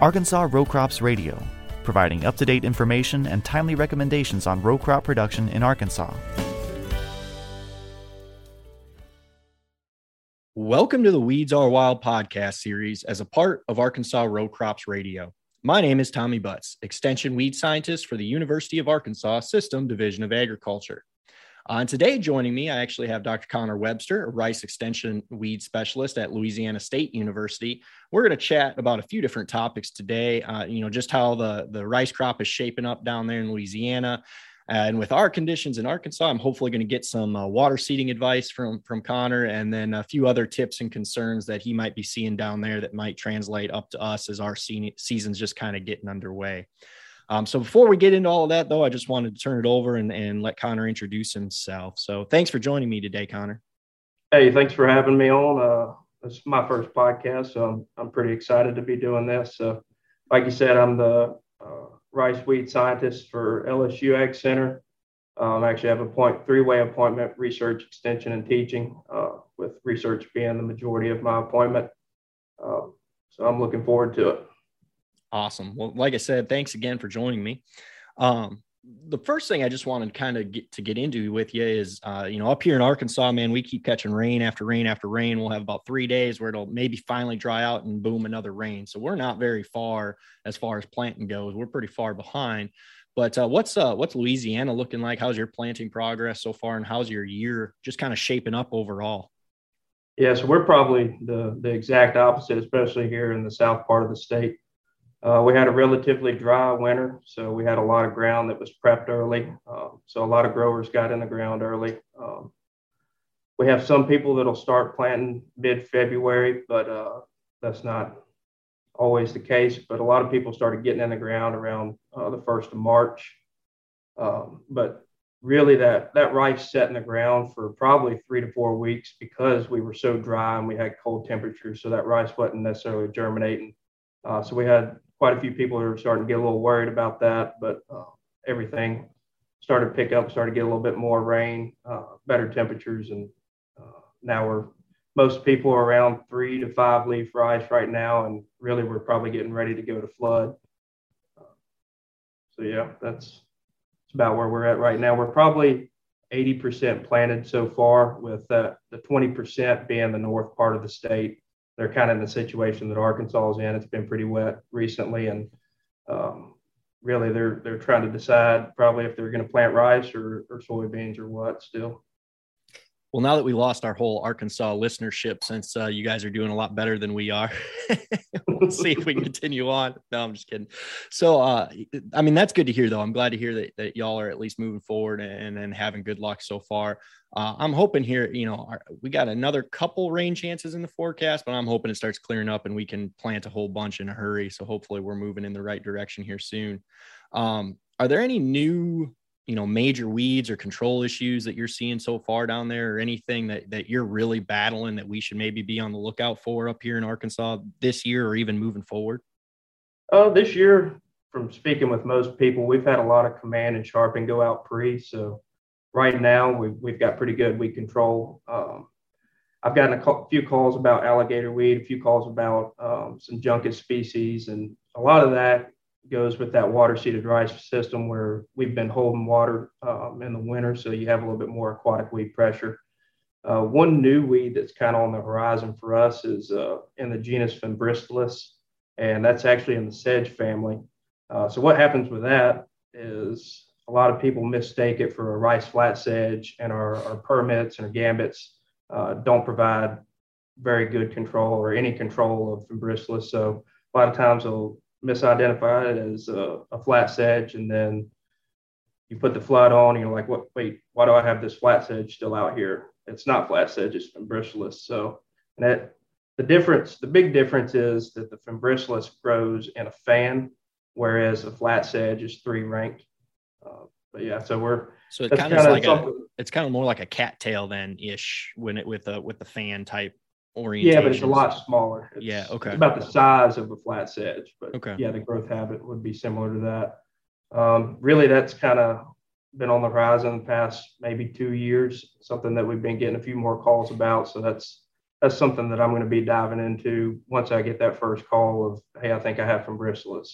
Arkansas Row Crops Radio, providing up to date information and timely recommendations on row crop production in Arkansas. Welcome to the Weeds Are Wild podcast series as a part of Arkansas Row Crops Radio. My name is Tommy Butts, Extension Weed Scientist for the University of Arkansas System Division of Agriculture. Uh, and today, joining me, I actually have Dr. Connor Webster, a rice extension weed specialist at Louisiana State University. We're going to chat about a few different topics today. Uh, you know, just how the, the rice crop is shaping up down there in Louisiana. And with our conditions in Arkansas, I'm hopefully going to get some uh, water seeding advice from, from Connor and then a few other tips and concerns that he might be seeing down there that might translate up to us as our se- season's just kind of getting underway. Um, so before we get into all of that, though, I just wanted to turn it over and, and let Connor introduce himself. So thanks for joining me today, Connor. Hey, thanks for having me on. Uh, it's my first podcast, so I'm, I'm pretty excited to be doing this. So, like you said, I'm the uh, rice weed scientist for LSU Ag Center. Um, I actually have a point three-way appointment, research, extension, and teaching, uh, with research being the majority of my appointment. Uh, so I'm looking forward to it. Awesome. Well, like I said, thanks again for joining me. Um, the first thing I just wanted to kind of get to get into with you is, uh, you know, up here in Arkansas, man, we keep catching rain after rain after rain. We'll have about three days where it'll maybe finally dry out and boom, another rain. So we're not very far as far as planting goes. We're pretty far behind. But uh, what's uh, what's Louisiana looking like? How's your planting progress so far, and how's your year just kind of shaping up overall? Yeah, so we're probably the the exact opposite, especially here in the south part of the state. Uh, we had a relatively dry winter, so we had a lot of ground that was prepped early. Um, so a lot of growers got in the ground early. Um, we have some people that'll start planting mid-February, but uh, that's not always the case. But a lot of people started getting in the ground around uh, the first of March. Um, but really, that that rice set in the ground for probably three to four weeks because we were so dry and we had cold temperatures. So that rice wasn't necessarily germinating. Uh, so we had quite a few people are starting to get a little worried about that, but uh, everything started to pick up, started to get a little bit more rain, uh, better temperatures, and uh, now we're most people are around three to five leaf rice right now, and really we're probably getting ready to go to flood. so yeah, that's, that's about where we're at right now. We're probably 80% planted so far, with the 20% being the north part of the state they're kind of in the situation that Arkansas is in. It's been pretty wet recently, and um, really they're they're trying to decide probably if they're going to plant rice or, or soybeans or what still. Well, now that we lost our whole Arkansas listenership, since uh, you guys are doing a lot better than we are, we'll see if we can continue on. No, I'm just kidding. So, uh, I mean, that's good to hear, though. I'm glad to hear that, that y'all are at least moving forward and, and having good luck so far. Uh, I'm hoping here, you know, our, we got another couple rain chances in the forecast, but I'm hoping it starts clearing up and we can plant a whole bunch in a hurry. So, hopefully, we're moving in the right direction here soon. Um, are there any new you know major weeds or control issues that you're seeing so far down there or anything that, that you're really battling that we should maybe be on the lookout for up here in arkansas this year or even moving forward? Uh, this year from speaking with most people we've had a lot of command and sharpen go out pre so right now we've, we've got pretty good weed control. Um, i've gotten a few calls about alligator weed a few calls about um, some Juncus species and a lot of that goes with that water seeded rice system where we've been holding water um, in the winter, so you have a little bit more aquatic weed pressure. Uh, one new weed that's kind of on the horizon for us is uh, in the genus Fimbristylis, and that's actually in the sedge family. Uh, so what happens with that is a lot of people mistake it for a rice flat sedge, and our, our permits and our gambits uh, don't provide very good control or any control of Fimbristylis. So a lot of times they'll misidentified it as a, a, flat sedge, and then you put the flood on, and you're like, "What? Wait, why do I have this flat sedge still out here? It's not flat sedge; it's fimbristylis." So that the difference, the big difference is that the fimbristylis grows in a fan, whereas a flat sedge is three ranked. Uh, but yeah, so we're so it kind of like a, it's kind of more like a cattail then ish when it with a with the fan type orientation. Yeah, but it's a lot smaller. It's, yeah, okay. It's about the size of a flat sedge, but okay. yeah, the growth habit would be similar to that. Um, really, that's kind of been on the horizon the past maybe two years. Something that we've been getting a few more calls about. So that's that's something that I'm going to be diving into once I get that first call of, hey, I think I have from Bristless.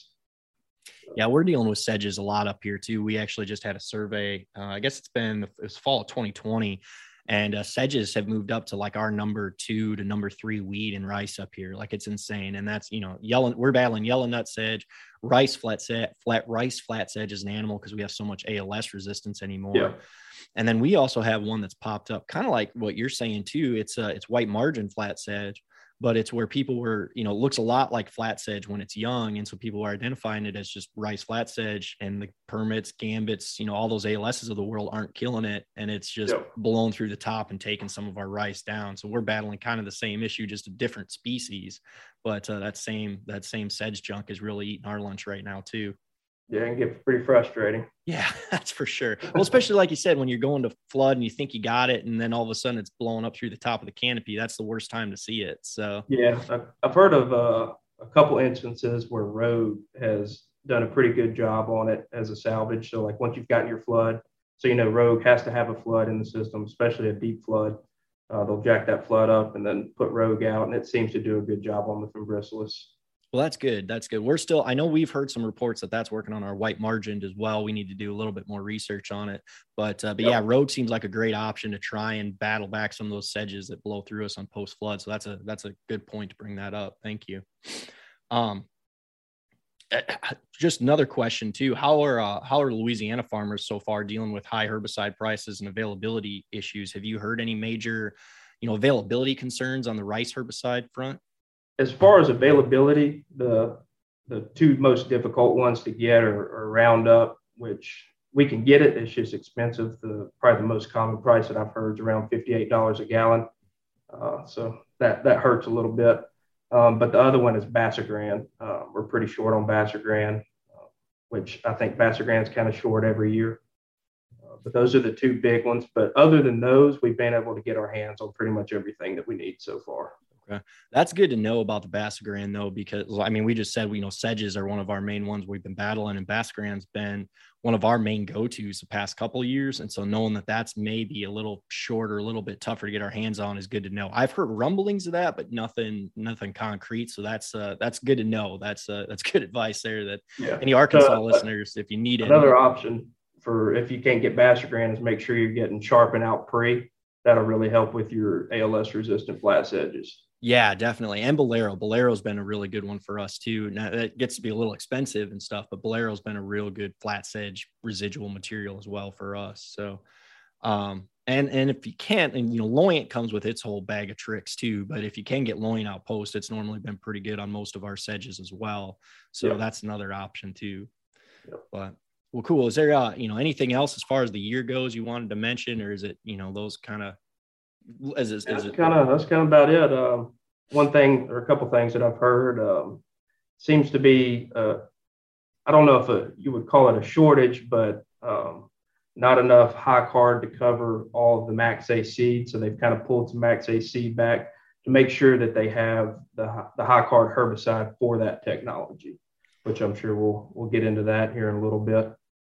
Yeah, we're dealing with sedges a lot up here too. We actually just had a survey. Uh, I guess it's been it fall of 2020, and uh, sedges have moved up to like our number two to number three weed and rice up here. Like it's insane. And that's, you know, yellow, we're battling yellow nut sedge, rice flat set, flat rice flat sedge is an animal because we have so much ALS resistance anymore. Yeah. And then we also have one that's popped up, kind of like what you're saying too. It's uh, it's white margin flat sedge, but it's where people were, you know, looks a lot like flat sedge when it's young. And so people are identifying it as just rice flat sedge and the permits, gambits, you know, all those ALSs of the world aren't killing it. And it's just yep. blown through the top and taking some of our rice down. So we're battling kind of the same issue, just a different species. But uh, that same, that same sedge junk is really eating our lunch right now too. Yeah, it can get pretty frustrating. Yeah, that's for sure. Well, especially like you said, when you're going to flood and you think you got it, and then all of a sudden it's blowing up through the top of the canopy. That's the worst time to see it. So yeah, I've heard of uh, a couple instances where Rogue has done a pretty good job on it as a salvage. So like once you've gotten your flood, so you know Rogue has to have a flood in the system, especially a deep flood. Uh, they'll jack that flood up and then put Rogue out, and it seems to do a good job on the Fimbristylis. Well, that's good. That's good. We're still, I know we've heard some reports that that's working on our white margin as well. We need to do a little bit more research on it. But, uh, but yep. yeah, Rogue seems like a great option to try and battle back some of those sedges that blow through us on post flood. So that's a, that's a good point to bring that up. Thank you. Um, eh, just another question too. How are, uh, how are Louisiana farmers so far dealing with high herbicide prices and availability issues? Have you heard any major, you know, availability concerns on the rice herbicide front? As far as availability, the the two most difficult ones to get are, are Roundup, which we can get it. It's just expensive. The probably the most common price that I've heard is around fifty-eight dollars a gallon. Uh, so that that hurts a little bit. Um, but the other one is Basagran. Uh, we're pretty short on Basagran, uh, which I think Basagran is kind of short every year. Uh, but those are the two big ones. But other than those, we've been able to get our hands on pretty much everything that we need so far. Okay. That's good to know about the Basagran though, because I mean, we just said we you know sedges are one of our main ones we've been battling, and Basagran's been one of our main go-tos the past couple of years. And so knowing that that's maybe a little shorter, a little bit tougher to get our hands on is good to know. I've heard rumblings of that, but nothing, nothing concrete. So that's uh, that's good to know. That's uh, that's good advice there. That yeah. any Arkansas uh, listeners, if you need it, another option for if you can't get Basagran is make sure you're getting sharpen out pre. That'll really help with your ALS resistant flat sedges. Yeah, definitely. And Bolero. Bolero's been a really good one for us too. Now it gets to be a little expensive and stuff, but Bolero's been a real good flat sedge residual material as well for us. So um and and if you can't, and you know, Loyant comes with its whole bag of tricks too. But if you can get Loyant outpost, it's normally been pretty good on most of our sedges as well. So yeah. that's another option too. Yeah. But well, cool. Is there uh, you know anything else as far as the year goes you wanted to mention, or is it you know those kind of as is, that's kind of that's kind of about it. Um, one thing or a couple things that I've heard um, seems to be uh, I don't know if a, you would call it a shortage, but um, not enough high card to cover all of the max A seed. So they've kind of pulled some max A seed back to make sure that they have the the high card herbicide for that technology, which I'm sure we'll we'll get into that here in a little bit.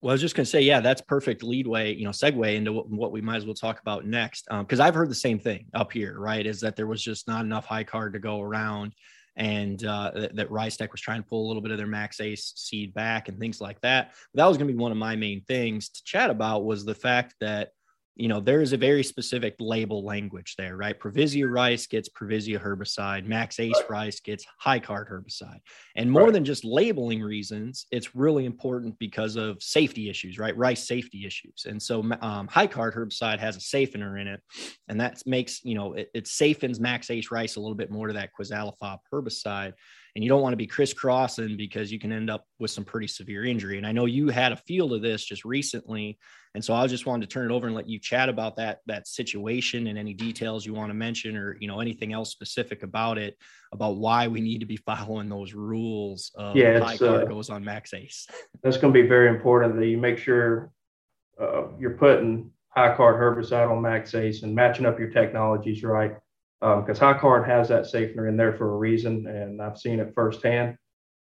Well, I was just going to say, yeah, that's perfect leadway, you know, segue into what, what we might as well talk about next. Because um, I've heard the same thing up here, right? Is that there was just not enough high card to go around, and uh, that, that was trying to pull a little bit of their Max Ace seed back and things like that. But that was going to be one of my main things to chat about was the fact that you know, there is a very specific label language there, right? Provisia rice gets Provisia herbicide, Max Ace right. rice gets high card herbicide. And more right. than just labeling reasons, it's really important because of safety issues, right? Rice safety issues. And so um, high card herbicide has a safener in it, and that makes, you know, it, it safens Max Ace rice a little bit more to that quizalofop herbicide and you don't want to be crisscrossing because you can end up with some pretty severe injury. And I know you had a feel of this just recently, and so I just wanted to turn it over and let you chat about that that situation and any details you want to mention, or you know anything else specific about it, about why we need to be following those rules. Of yeah, high card uh, goes on max ace. That's going to be very important that you make sure uh, you're putting high card herbicide on max ace and matching up your technologies right because um, High Card has that safener in there for a reason, and I've seen it firsthand.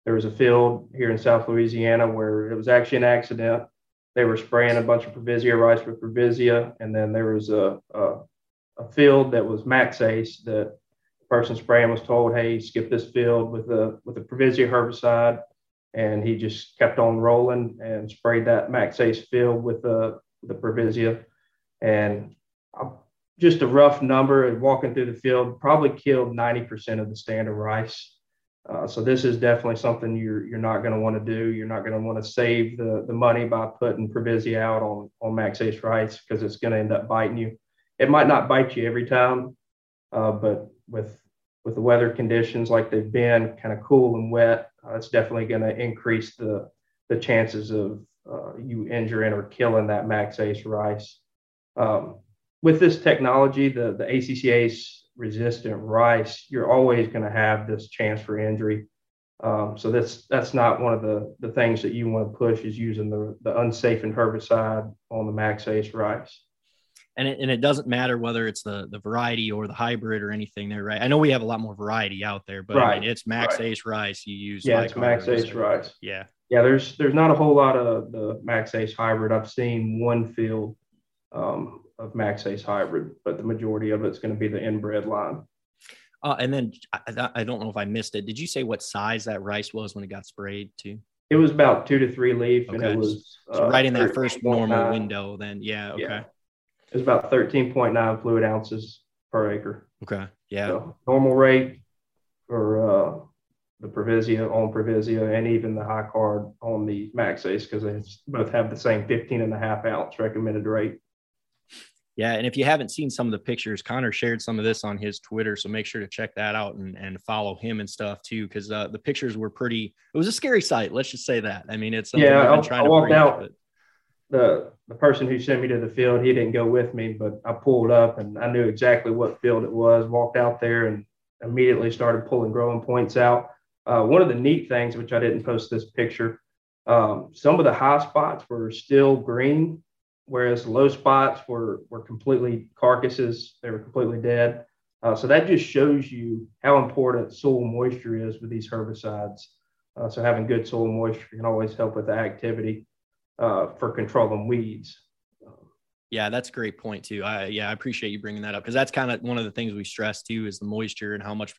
There was a field here in South Louisiana where it was actually an accident. They were spraying a bunch of Provisia rice with Provisia, and then there was a, a, a field that was Max Ace that the person spraying was told, "Hey, skip this field with a with a Provisia herbicide," and he just kept on rolling and sprayed that Max Ace field with the the Provisia, and just a rough number. Walking through the field, probably killed ninety percent of the standard rice. Uh, so this is definitely something you're you're not going to want to do. You're not going to want to save the the money by putting Provisia out on on Max Ace rice because it's going to end up biting you. It might not bite you every time, uh, but with with the weather conditions like they've been, kind of cool and wet, uh, it's definitely going to increase the the chances of uh, you injuring or killing that Max Ace rice. Um, with this technology, the the ACCase resistant rice, you're always going to have this chance for injury. Um, so that's that's not one of the the things that you want to push is using the the unsafened herbicide on the Max Ace rice. And it, and it doesn't matter whether it's the the variety or the hybrid or anything there, right? I know we have a lot more variety out there, but right. I mean, it's Max right. Ace rice you use. Yeah, it's Max Ace rice. Yeah. Yeah, there's there's not a whole lot of the Max Ace hybrid. I've seen one field um, of Max Ace hybrid, but the majority of it's going to be the inbred line. Uh, and then I, I, don't know if I missed it. Did you say what size that rice was when it got sprayed too? It was about two to three leaf, okay. and it was so uh, right in that first normal window. Then, yeah, okay. Yeah. It was about thirteen point nine fluid ounces per acre. Okay, yeah. So normal rate for uh, the Provisia on Provisia and even the high card on the Max Ace because they both have the same 15 and a half ounce recommended rate. Yeah, and if you haven't seen some of the pictures, Connor shared some of this on his Twitter, so make sure to check that out and, and follow him and stuff too, because uh, the pictures were pretty. It was a scary sight. Let's just say that. I mean, it's yeah. I, I walked out. But... The the person who sent me to the field, he didn't go with me, but I pulled up and I knew exactly what field it was. Walked out there and immediately started pulling growing points out. Uh, one of the neat things, which I didn't post this picture, um, some of the high spots were still green whereas the low spots were were completely carcasses; they were completely dead. Uh, so that just shows you how important soil moisture is with these herbicides. Uh, so having good soil moisture can always help with the activity uh, for controlling weeds. Yeah, that's a great point too. I yeah, I appreciate you bringing that up because that's kind of one of the things we stress too is the moisture and how much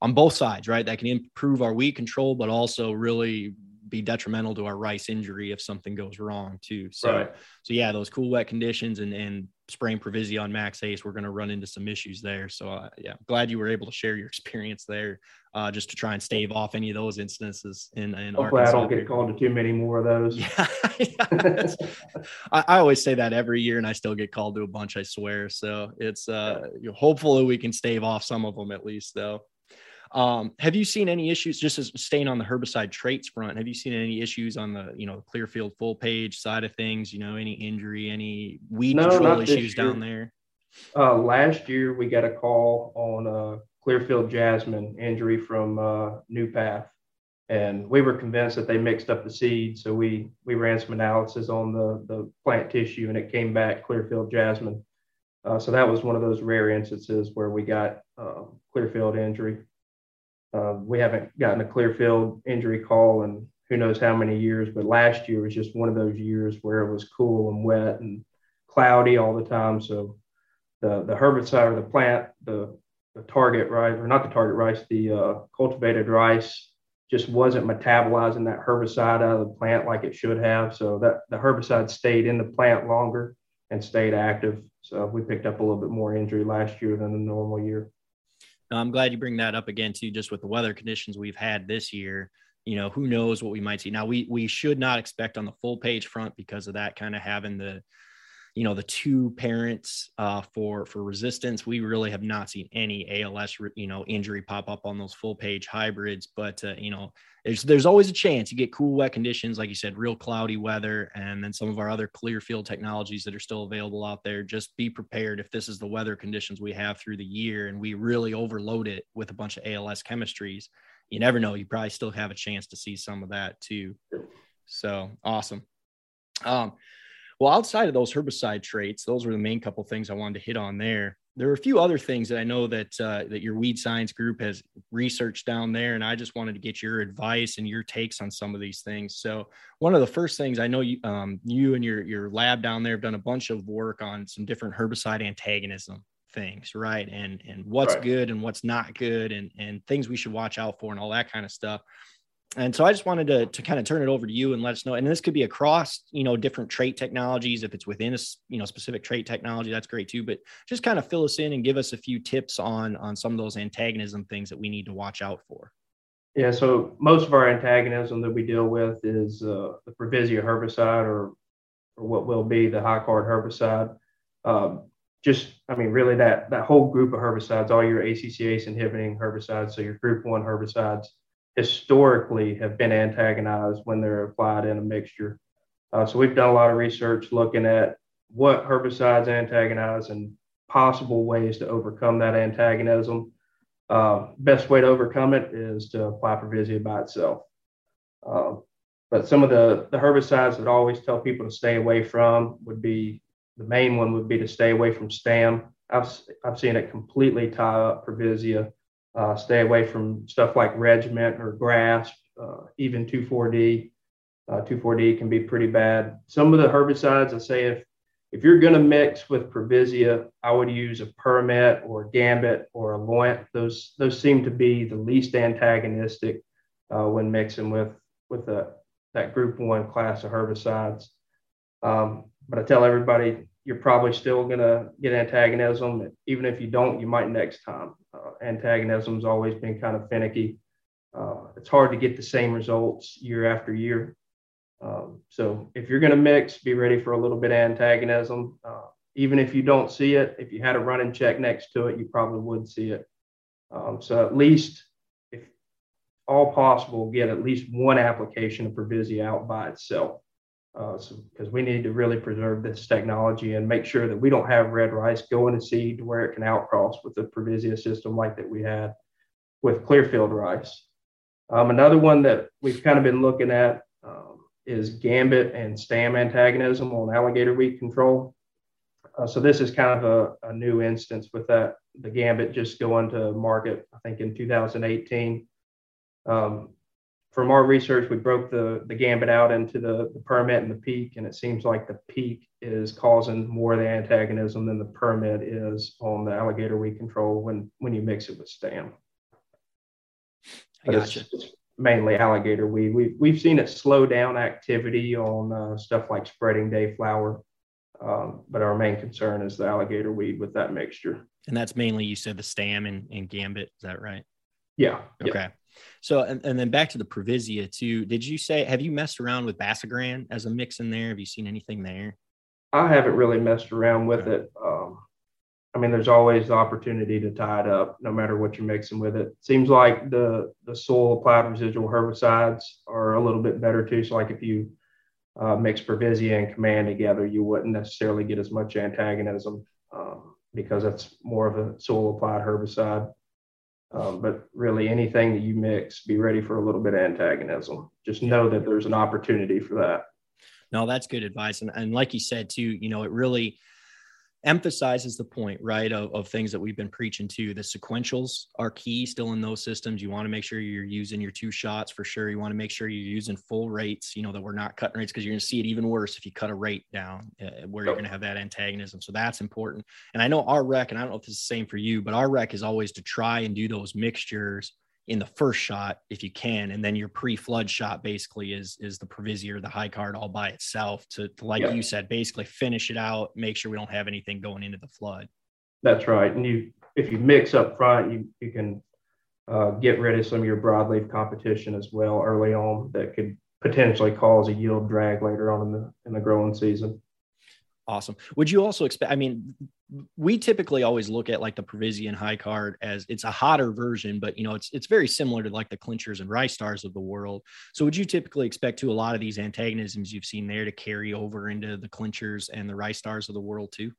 on both sides, right? That can improve our weed control, but also really be detrimental to our rice injury if something goes wrong too. So, right. so yeah, those cool wet conditions and and spraying Provisia on Max Ace, we're going to run into some issues there. So uh, yeah, glad you were able to share your experience there, uh, just to try and stave off any of those instances in, in Hopefully Arkansas. I don't get called to too many more of those. Yeah, I, I, always say that every year, and I still get called to a bunch. I swear. So it's uh, hopefully we can stave off some of them at least, though. Um, have you seen any issues just as staying on the herbicide traits front? Have you seen any issues on the you know Clearfield full page side of things? You know, any injury, any weed no, control issues down there? Uh, last year we got a call on a Clearfield jasmine injury from uh, New Path, and we were convinced that they mixed up the seed. So we we ran some analysis on the the plant tissue, and it came back Clearfield jasmine. Uh, so that was one of those rare instances where we got uh, Clearfield injury. Uh, we haven't gotten a Clearfield injury call in who knows how many years, but last year was just one of those years where it was cool and wet and cloudy all the time. So the the herbicide or the plant, the the target rice or not the target rice, the uh, cultivated rice just wasn't metabolizing that herbicide out of the plant like it should have. So that the herbicide stayed in the plant longer and stayed active. So we picked up a little bit more injury last year than a normal year. I'm glad you bring that up again too, just with the weather conditions we've had this year. You know, who knows what we might see. Now we we should not expect on the full page front because of that kind of having the you know the two parents uh, for for resistance. We really have not seen any als you know injury pop up on those full page hybrids but uh, you know there's there's always a chance you get cool wet conditions like you said real cloudy weather and then some of our other clear field technologies that are still available out there. Just be prepared if this is the weather conditions we have through the year and we really overload it with a bunch of als chemistries you never know you probably still have a chance to see some of that too. So awesome. Um well, outside of those herbicide traits, those were the main couple things I wanted to hit on there. There are a few other things that I know that uh, that your weed science group has researched down there, and I just wanted to get your advice and your takes on some of these things. So, one of the first things I know you um, you and your your lab down there have done a bunch of work on some different herbicide antagonism things, right? And and what's right. good and what's not good and and things we should watch out for and all that kind of stuff. And so I just wanted to, to kind of turn it over to you and let us know. And this could be across, you know, different trait technologies. If it's within a, you know, specific trait technology, that's great too. But just kind of fill us in and give us a few tips on, on some of those antagonism things that we need to watch out for. Yeah. So most of our antagonism that we deal with is uh, the Provisia herbicide or, or what will be the high card herbicide. Um, just, I mean, really that, that whole group of herbicides, all your ACCase inhibiting herbicides. So your group one herbicides, historically have been antagonized when they're applied in a mixture. Uh, so we've done a lot of research looking at what herbicides antagonize and possible ways to overcome that antagonism. Uh, best way to overcome it is to apply Provisia by itself. Uh, but some of the, the herbicides that I always tell people to stay away from would be the main one would be to stay away from STAM. I've, I've seen it completely tie up Provisia uh, stay away from stuff like regiment or grasp, uh, even 2,4-D. Uh, 2,4-D can be pretty bad. Some of the herbicides, I say if if you're going to mix with Provisia, I would use a Permit or Gambit or a Loyant. Those those seem to be the least antagonistic uh, when mixing with with a, that Group One class of herbicides. Um, but I tell everybody you're probably still going to get antagonism. Even if you don't, you might next time. Antagonism has always been kind of finicky. Uh, it's hard to get the same results year after year. Um, so if you're going to mix, be ready for a little bit of antagonism. Uh, even if you don't see it, if you had a running check next to it, you probably would see it. Um, so at least, if all possible, get at least one application of Provisia out by itself because uh, we need to really preserve this technology and make sure that we don't have red rice going to seed to where it can outcross with the Provisia system like that we had with Clearfield rice. Um, another one that we've kind of been looking at um, is gambit and stam antagonism on alligator weed control. Uh, so this is kind of a, a, new instance with that the gambit just going to market, I think in 2018. Um, from our research, we broke the, the gambit out into the, the Permit and the peak, and it seems like the peak is causing more of the antagonism than the permit is on the alligator weed control when, when you mix it with STAM. I gotcha. It's, it's mainly alligator weed. We've, we've seen it slow down activity on uh, stuff like spreading day flower, um, but our main concern is the alligator weed with that mixture. And that's mainly, you said the STAM and, and gambit, is that right? Yeah. Okay. Yeah. So, and, and then back to the Provisia too. Did you say, have you messed around with Basagran as a mix in there? Have you seen anything there? I haven't really messed around with it. Um, I mean, there's always the opportunity to tie it up, no matter what you're mixing with it. Seems like the the soil applied residual herbicides are a little bit better too. So, like if you uh, mix Provisia and Command together, you wouldn't necessarily get as much antagonism um, because that's more of a soil applied herbicide. Um, but really, anything that you mix, be ready for a little bit of antagonism. Just know that there's an opportunity for that. No, that's good advice. And, and like you said, too, you know, it really, emphasizes the point, right, of, of things that we've been preaching to. The sequentials are key still in those systems. You want to make sure you're using your two shots for sure. You want to make sure you're using full rates, you know, that we're not cutting rates because you're going to see it even worse if you cut a rate down uh, where you're going to have that antagonism. So that's important. And I know our rec, and I don't know if it's the same for you, but our rec is always to try and do those mixtures in the first shot if you can and then your pre-flood shot basically is is the Provisia or the high card all by itself to, to like you said basically finish it out make sure we don't have anything going into the flood. That's right. And you if you mix up front you you can uh, get rid of some of your broadleaf competition as well early on that could potentially cause a yield drag later on in the in the growing season Awesome. Would you also expect? I mean, we typically always look at like the Pravisian high card as it's a hotter version, but you know, it's it's very similar to like the clinchers and rice stars of the world. So, would you typically expect to a lot of these antagonisms you've seen there to carry over into the clinchers and the rice stars of the world too?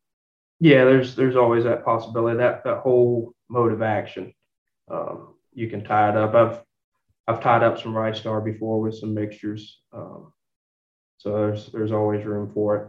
Yeah, there's there's always that possibility that that whole mode of action. Um, you can tie it up. I've I've tied up some rice star before with some mixtures. Um, so there's there's always room for it.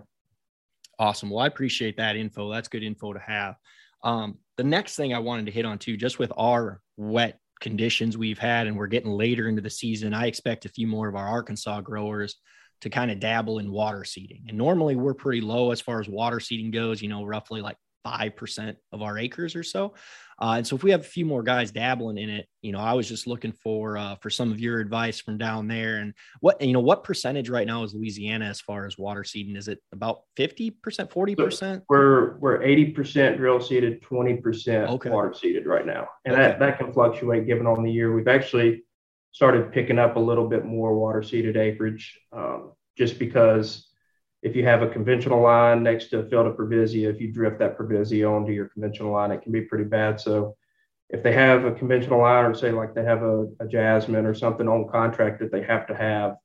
Awesome. Well, I appreciate that info. That's good info to have. Um, the next thing I wanted to hit on too, just with our wet conditions we've had, and we're getting later into the season, I expect a few more of our Arkansas growers to kind of dabble in water seeding. And normally we're pretty low as far as water seeding goes, you know, roughly like 5% of our acres or so. Uh, and so if we have a few more guys dabbling in it, you know, I was just looking for uh, for some of your advice from down there. And what you know, what percentage right now is Louisiana as far as water seeding? Is it about 50%, 40%? we're we're 80% drill seeded, 20% okay. water seeded right now. And okay. that, that can fluctuate given on the year. We've actually started picking up a little bit more water seeded acreage um, just because if you have a conventional line next to a field of Provisia, if you drift that Provisia onto your conventional line, it can be pretty bad. So if they have a conventional line or say like they have a, a Jasmine or something on contract that they have to have,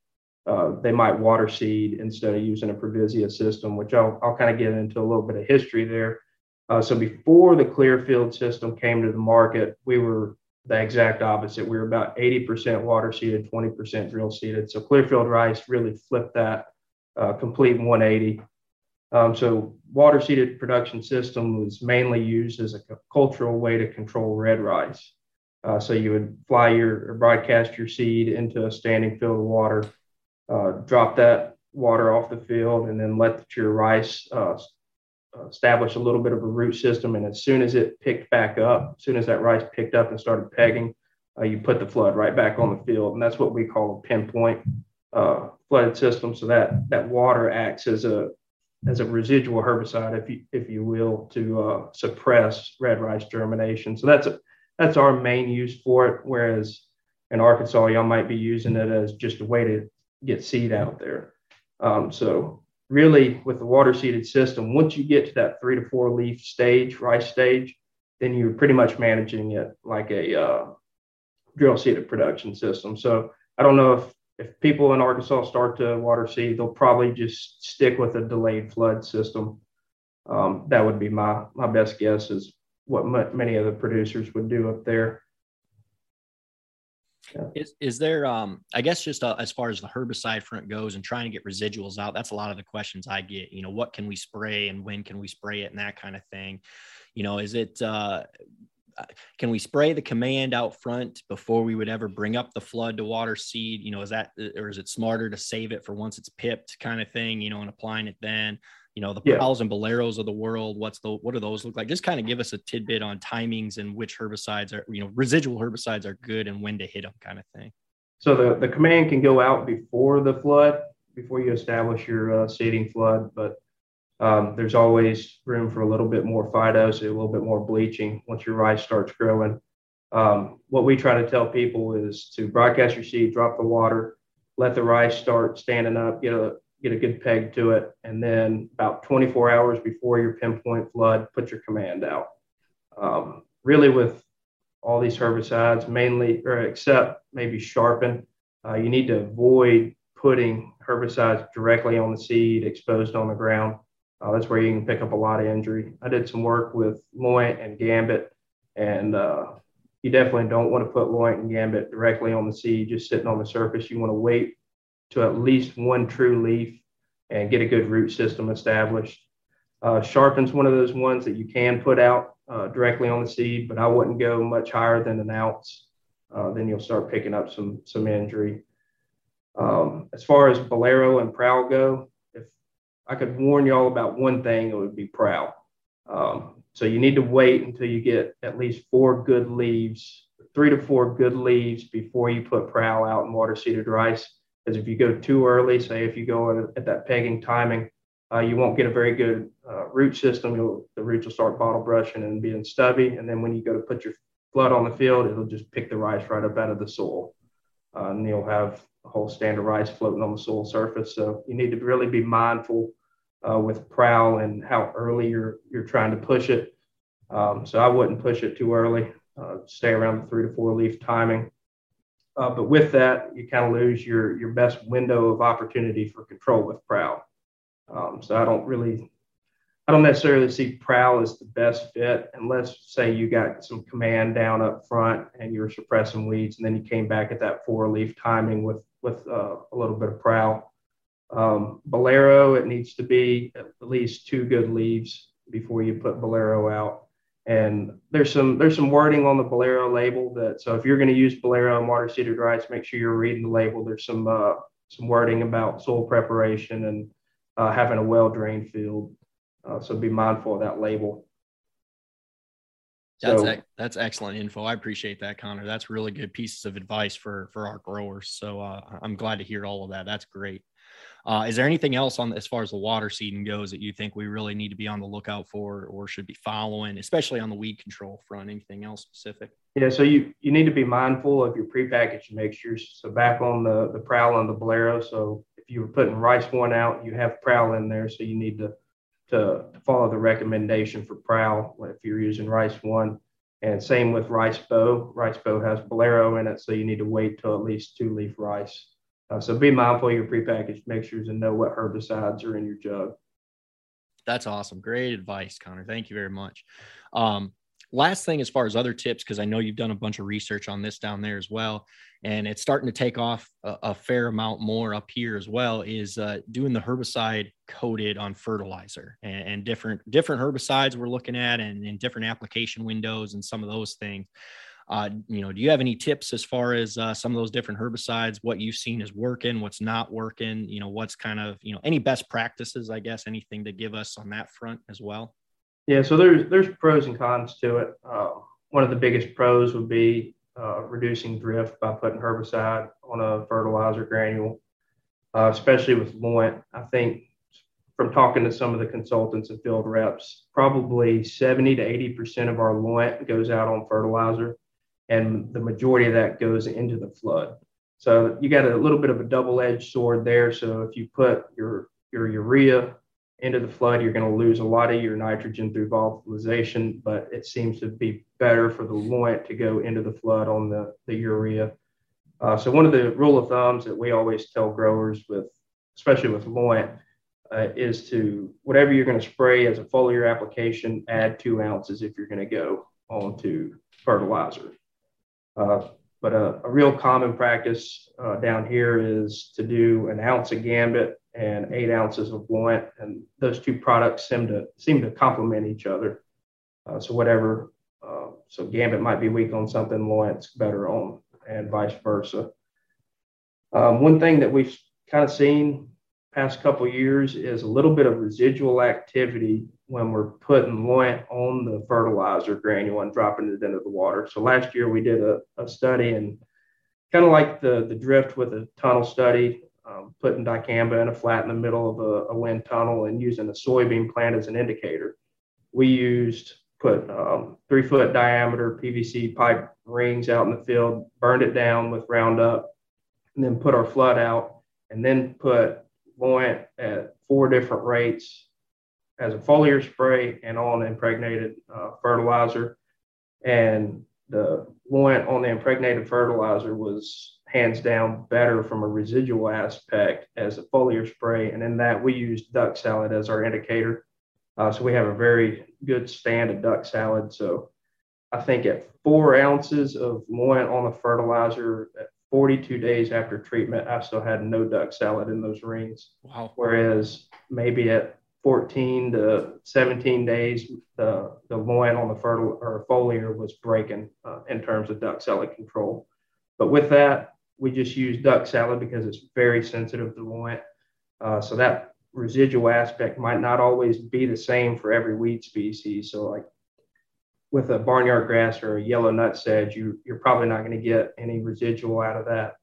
uh, they might water seed instead of using a Provisia system, which I'll, I'll kind of get into a little bit of history there. Uh, so before the Clearfield system came to the market, we were the exact opposite. We were about 80% water seeded, 20% drill seeded. So Clearfield rice really flipped that uh, complete 180. Um, so water seeded production system was mainly used as a cultural way to control red rice. Uh, so you would fly your or broadcast your seed into a standing field of water, uh, drop that water off the field, and then let your rice uh, establish a little bit of a root system. And as soon as it picked back up, as soon as that rice picked up and started pegging, uh, you put the flood right back on the field. And that's what we call a pinpoint uh, flooded system. So that that water acts as a as a residual herbicide, if you if you will, to uh, suppress red rice germination. So that's a, that's our main use for it. Whereas in Arkansas, y'all might be using it as just a way to get seed out there. Um, so really, with the water seeded system, once you get to that three to four leaf stage, rice stage, then you're pretty much managing it like a uh, drill seeded production system. So I don't know if if people in Arkansas start to water seed, they'll probably just stick with a delayed flood system. Um, that would be my my best guess is what m- many of the producers would do up there. Yeah. Is is there um I guess just uh, as far as the herbicide front goes and trying to get residuals out, that's a lot of the questions I get. You know, what can we spray and when can we spray it and that kind of thing. You know, is it uh can we spray the command out front before we would ever bring up the flood to water seed? You know, is that or is it smarter to save it for once it's pipped kind of thing, you know, and applying it then? You know, the yeah. And Boleros of the world, what's the what do those look like? Just kind of give us a tidbit on timings and which herbicides are, you know, residual herbicides are good and when to hit them kind of thing. So the, the command can go out before the flood, before you establish your uh, seeding flood, but um, there's always room for a little bit more phytos, a little bit more bleaching once your rice starts growing. Um, what we try to tell people is to broadcast your seed, drop the water, let the rice start standing up, get a get a good peg to it, and then about 24 hours before your pinpoint flood, put your command out. Um, really, with all these herbicides, mainly or except maybe sharpen, uh, you need to avoid putting herbicides directly on the seed, exposed on the ground. Uh, that's where you can pick up a lot of injury. I did some work with Loyant and Gambit, and uh, you definitely don't want to put Loyant and Gambit directly on the seed, just sitting on the surface. You want to wait to at least one true leaf and get a good root system established. Uh, Sharpen's one of those ones that you can put out uh, directly on the seed, but I wouldn't go much higher than an ounce. Uh, then you'll start picking up some some injury. Um, as far as Bolero and Prowl go, I could warn y'all about one thing, it would be prowl. Um, so you need to wait until you get at least four good leaves, three to four good leaves before you put prowl out in water seeded rice. Because if you go too early, say if you go at that pegging timing, uh, you won't get a very good uh, root system. You'll, the roots will start bottle brushing and being stubby. And then when you go to put your flood on the field, it'll just pick the rice right up out of the soil. Uh, and you'll have a whole stand of rice floating on the soil surface. So you need to really be mindful uh, with prowl and how early you're you're trying to push it. Um, so I wouldn't push it too early. Uh, stay around the three to four leaf timing. Uh, but with that, you kind of lose your your best window of opportunity for control with prowl. Um, so I don't really, I don't necessarily see prowl as the best fit unless say you got some command down up front and you were suppressing weeds, and then you came back at that four leaf timing with with uh, a little bit of prowl. Um, Bolero, it needs to be at least two good leaves before you put Bolero out. And there's some there's some wording on the Bolero label that so if you're going to use Bolero and water seeded rice, make sure you're reading the label. There's some uh, some wording about soil preparation and uh, having a well drained field. Uh, so be mindful of that label. That's so, that's excellent info. I appreciate that, Connor. That's really good pieces of advice for for our growers. So uh, I'm glad to hear all of that. That's great. Uh, is there anything else on as far as the water seeding goes that you think we really need to be on the lookout for or should be following, especially on the weed control front? Anything else specific? Yeah, so you you need to be mindful of your prepackaged mixtures. So back on the the prowl and the bolero. So if you were putting rice one out, you have prowl in there, so you need to to, to follow the recommendation for prowl if you're using rice one. And same with RiceBeaux. Rice bow has bolero in it, so you need to wait till at least two leaf rice. Uh, so be mindful of your prepackaged mixtures and know what herbicides are in your jug. That's awesome. Great advice, Connor. Thank you very much. Um, last thing, as far as other tips, because I know you've done a bunch of research on this down there as well, and it's starting to take off a, a fair amount more up here as well, is uh, doing the herbicide coated on fertilizer and, and, different different herbicides we're looking at, and, and different application windows and some of those things. Uh, you know, do you have any tips as far as uh, some of those different herbicides, what you've seen is working, what's not working, you know, what's kind of, you know, any best practices, I guess, anything to give us on that front as well? Yeah, so there's there's pros and cons to it. Uh, one of the biggest pros would be uh, reducing drift by putting herbicide on a fertilizer granule, uh, especially with Loyant. I think from talking to some of the consultants and field reps, probably 70 to 80 percent of our Loyant goes out on fertilizer and the majority of that goes into the flood. So you got a little bit of a double-edged sword there. So if you put your your urea into the flood, you're going to lose a lot of your nitrogen through volatilization, but it seems to be better for the Loyant to go into the flood on the, the urea. Uh, so one of the rule of thumbs that we always tell growers with, especially with Loyant, uh, is to whatever you're going to spray as a foliar application, add two ounces if you're going to go onto fertilizer. Uh, but a, a, real common practice uh, down here is to do an ounce of gambit and eight ounces of Loyant, and those two products seem to seem to complement each other. Uh, so whatever, so gambit might be weak on something, Loyant's better on, and vice versa. Um, one thing that we've kind of seen past couple years is a little bit of residual activity when we're putting Loyant on the fertilizer granule and dropping it into the water. So last year we did a, a study and kind of like the, the drift with a tunnel study, um, putting dicamba in a flat in the middle of a, a, wind tunnel and using a soybean plant as an indicator. We used put um, three foot diameter PVC pipe rings out in the field, burned it down with Roundup, and then put our flood out, and then put loint at four different rates as a foliar spray and on impregnated uh, fertilizer. And the Loyant on the impregnated fertilizer was hands down better from a residual aspect as a foliar spray. And in that, we used duck salad as our indicator. Uh, so we have a very good stand of duck salad. So I think at four ounces of Loyant on the fertilizer at 42 days after treatment, I still had no duck salad in those rings. Wow. Whereas maybe at 14 to 17 days, the, the Loyant on the fertile or foliar was breaking uh, in terms of duck salad control. But with that, we just use duck salad because it's very sensitive to Loyant. Uh, so that residual aspect might not always be the same for every weed species. So like with a barnyard grass or a yellow nut sedge, you, you're probably not going to get any residual out of that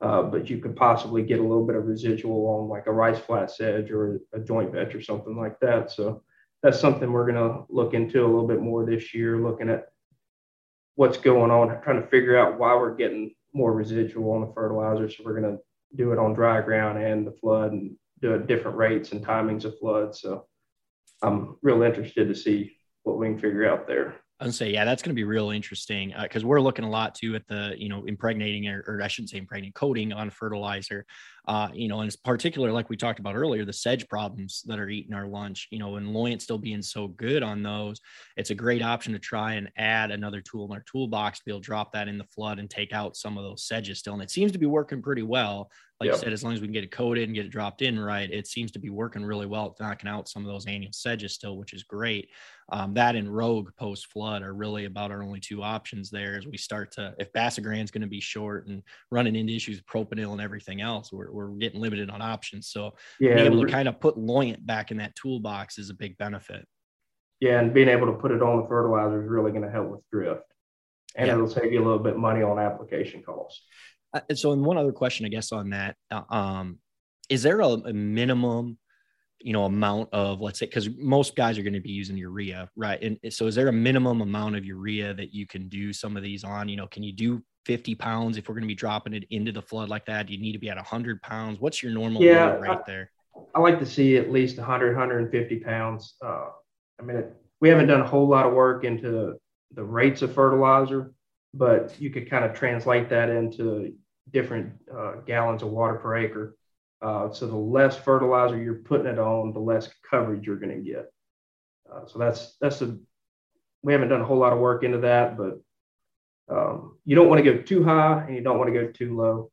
uh, but you could possibly get a little bit of residual on like a rice flat sedge or a joint vetch or something like that. So that's something we're going to look into a little bit more this year, looking at what's going on, trying to figure out why we're getting more residual on the fertilizer. So we're going to do it on dry ground and the flood and do it different rates and timings of flood. So I'm real interested to see what we can figure out there. I say, yeah, that's going to be real interesting because uh, we're looking a lot too at the, you know, impregnating or, or I shouldn't say impregnating, coating on fertilizer. Uh, you know, and it's particular, like we talked about earlier, the sedge problems that are eating our lunch, you know, and Loyant still being so good on those, it's a great option to try and add another tool in our toolbox to be able to drop that in the flood and take out some of those sedges still. And it seems to be working pretty well like yep. you said, as long as we can get it coated and get it dropped in right, it seems to be working really well, at knocking out some of those annual sedges still, which is great. Um, that and Rogue post flood are really about our only two options there as we start to, if Basagran's going to be short and running into issues with propanil and everything else, we're, we're getting limited on options. So yeah, being able to kind of put Loyant back in that toolbox is a big benefit. Yeah, and being able to put it on the fertilizer is really going to help with drift, and yeah. it'll save you a little bit money on application costs. Uh, so, and one other question, I guess, on that, uh, um, is there a, a minimum? you know amount of let's say because most guys are going to be using urea right and so is there a minimum amount of urea that you can do some of these on you know can you do 50 pounds if we're going to be dropping it into the flood like that? Do you need to be at 100 pounds? What's your normal yeah, right I, there? I like to see at least 100 150 pounds uh, i mean it, we haven't done a whole lot of work into the rates of fertilizer but you could kind of translate that into different uh, gallons of water per acre. Uh, so the less fertilizer you're putting it on, the less coverage you're going to get. Uh, so that's that's a we haven't done a whole lot of work into that, but um, you don't want to go too high and you don't want to go too low.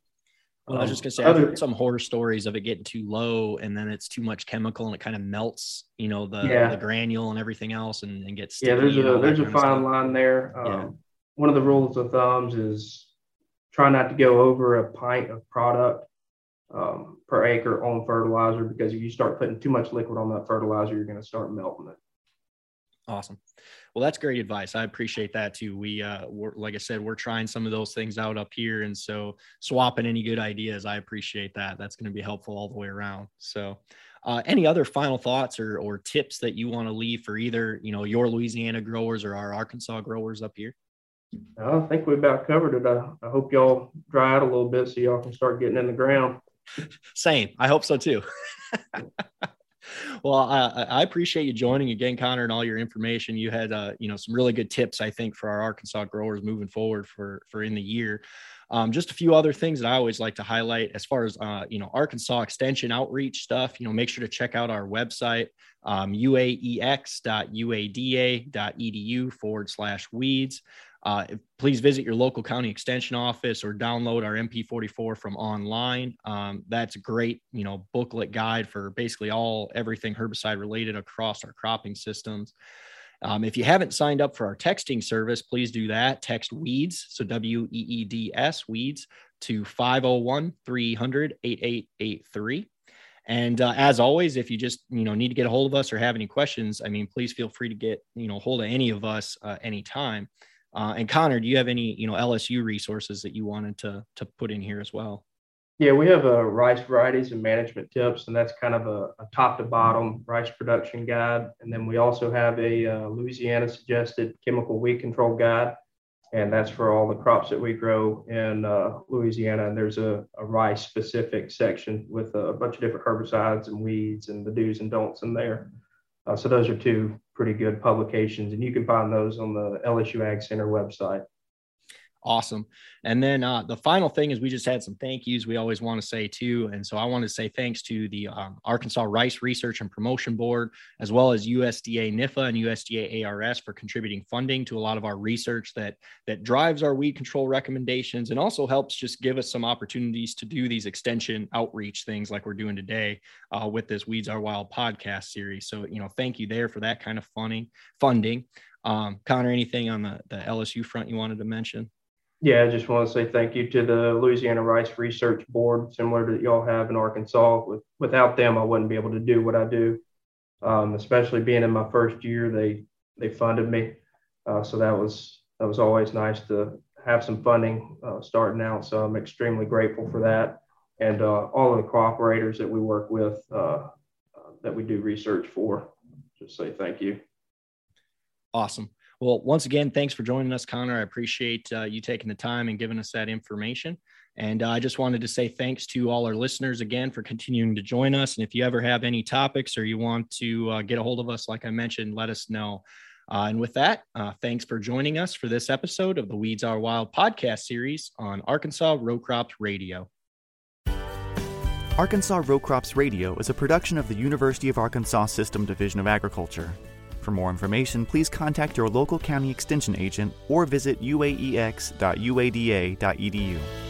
Well, I was just gonna say I've heard some horror stories of it getting too low and then it's too much chemical and it kind of melts, you know, the, yeah. the granule and everything else and, and gets yeah. There's a there's a fine line there. Um, yeah. One of the rules of thumbs is try not to go over a pint of product um, per acre on fertilizer because if you start putting too much liquid on that fertilizer, you're going to start melting it. Awesome. Well, that's great advice. I appreciate that too. We, uh, we're, like I said, we're trying some of those things out up here. And so swapping any good ideas, I appreciate that. That's going to be helpful all the way around. So, uh, any other final thoughts or, or tips that you want to leave for either, you know, your Louisiana growers or our Arkansas growers up here? I think we about covered it. I, I hope y'all dry out a little bit so y'all can start getting in the ground. Same. I hope so too. well, I, I, appreciate you joining again, Connor, and all your information. You had, uh, you know, some really good tips, I think, for our Arkansas growers moving forward for for in the year. Um, just a few other things that I always like to highlight as far as uh, you know Arkansas Extension outreach stuff. You know, make sure to check out our website um, uaex.uada.edu forward slash weeds. Uh, please visit your local county extension office or download our MP44 from online. Um, that's a great, you know, booklet guide for basically all everything herbicide related across our cropping systems. Um, if you haven't signed up for our texting service, please do that. Text weeds, so W E E D S, weeds, to 501 300 8883. And uh, as always, if you just you know need to get a hold of us or have any questions, I mean, please feel free to get you know hold of any of us uh, anytime. Uh, and Connor, do you have any, you know, LSU resources that you wanted to to put in here as well? Yeah, we have a uh, rice varieties and management tips, and that's kind of a, a, top to bottom rice production guide. And then we also have a uh, Louisiana suggested chemical weed control guide, and that's for all the crops that we grow in uh, Louisiana. And there's a, a rice specific section with a bunch of different herbicides and weeds and the do's and don'ts in there. Uh, so those are two pretty good publications, and you can find those on the LSU Ag Center website. Awesome. And then uh, the final thing is we just had some thank yous we always want to say too. And so I want to say thanks to the um, Arkansas Rice Research and Promotion Board, as well as USDA NIFA and USDA ARS for contributing funding to a lot of our research that that drives our weed control recommendations and also helps just give us some opportunities to do these extension outreach things like we're doing today uh, with this Weeds Are Wild podcast series. So you know, thank you there for that kind of funding. Funding. Um, Connor, anything on the, the LSU front you wanted to mention? Yeah, I just want to say thank you to the Louisiana Rice Research Board, similar to y'all have in Arkansas. With, without them, I wouldn't be able to do what I do. Um, especially being in my first year, they they funded me, uh, so that was that was always nice to have some funding uh, starting out. So I'm extremely grateful for that, and uh, all of the cooperators that we work with uh, uh, that we do research for. Just say thank you. Awesome. Well, once again, thanks for joining us, Connor. I appreciate uh, you taking the time and giving us that information. And uh, I just wanted to say thanks to all our listeners again for continuing to join us. And if you ever have any topics or you want to uh, get a hold of us, like I mentioned, let us know. Uh, and with that, uh, thanks for joining us for this episode of the Weeds Are Wild podcast series on Arkansas Row Crops Radio. Arkansas Row Crops Radio is a production of the University of Arkansas System Division of Agriculture. For more information, please contact your local county extension agent or visit uaex.uada.edu.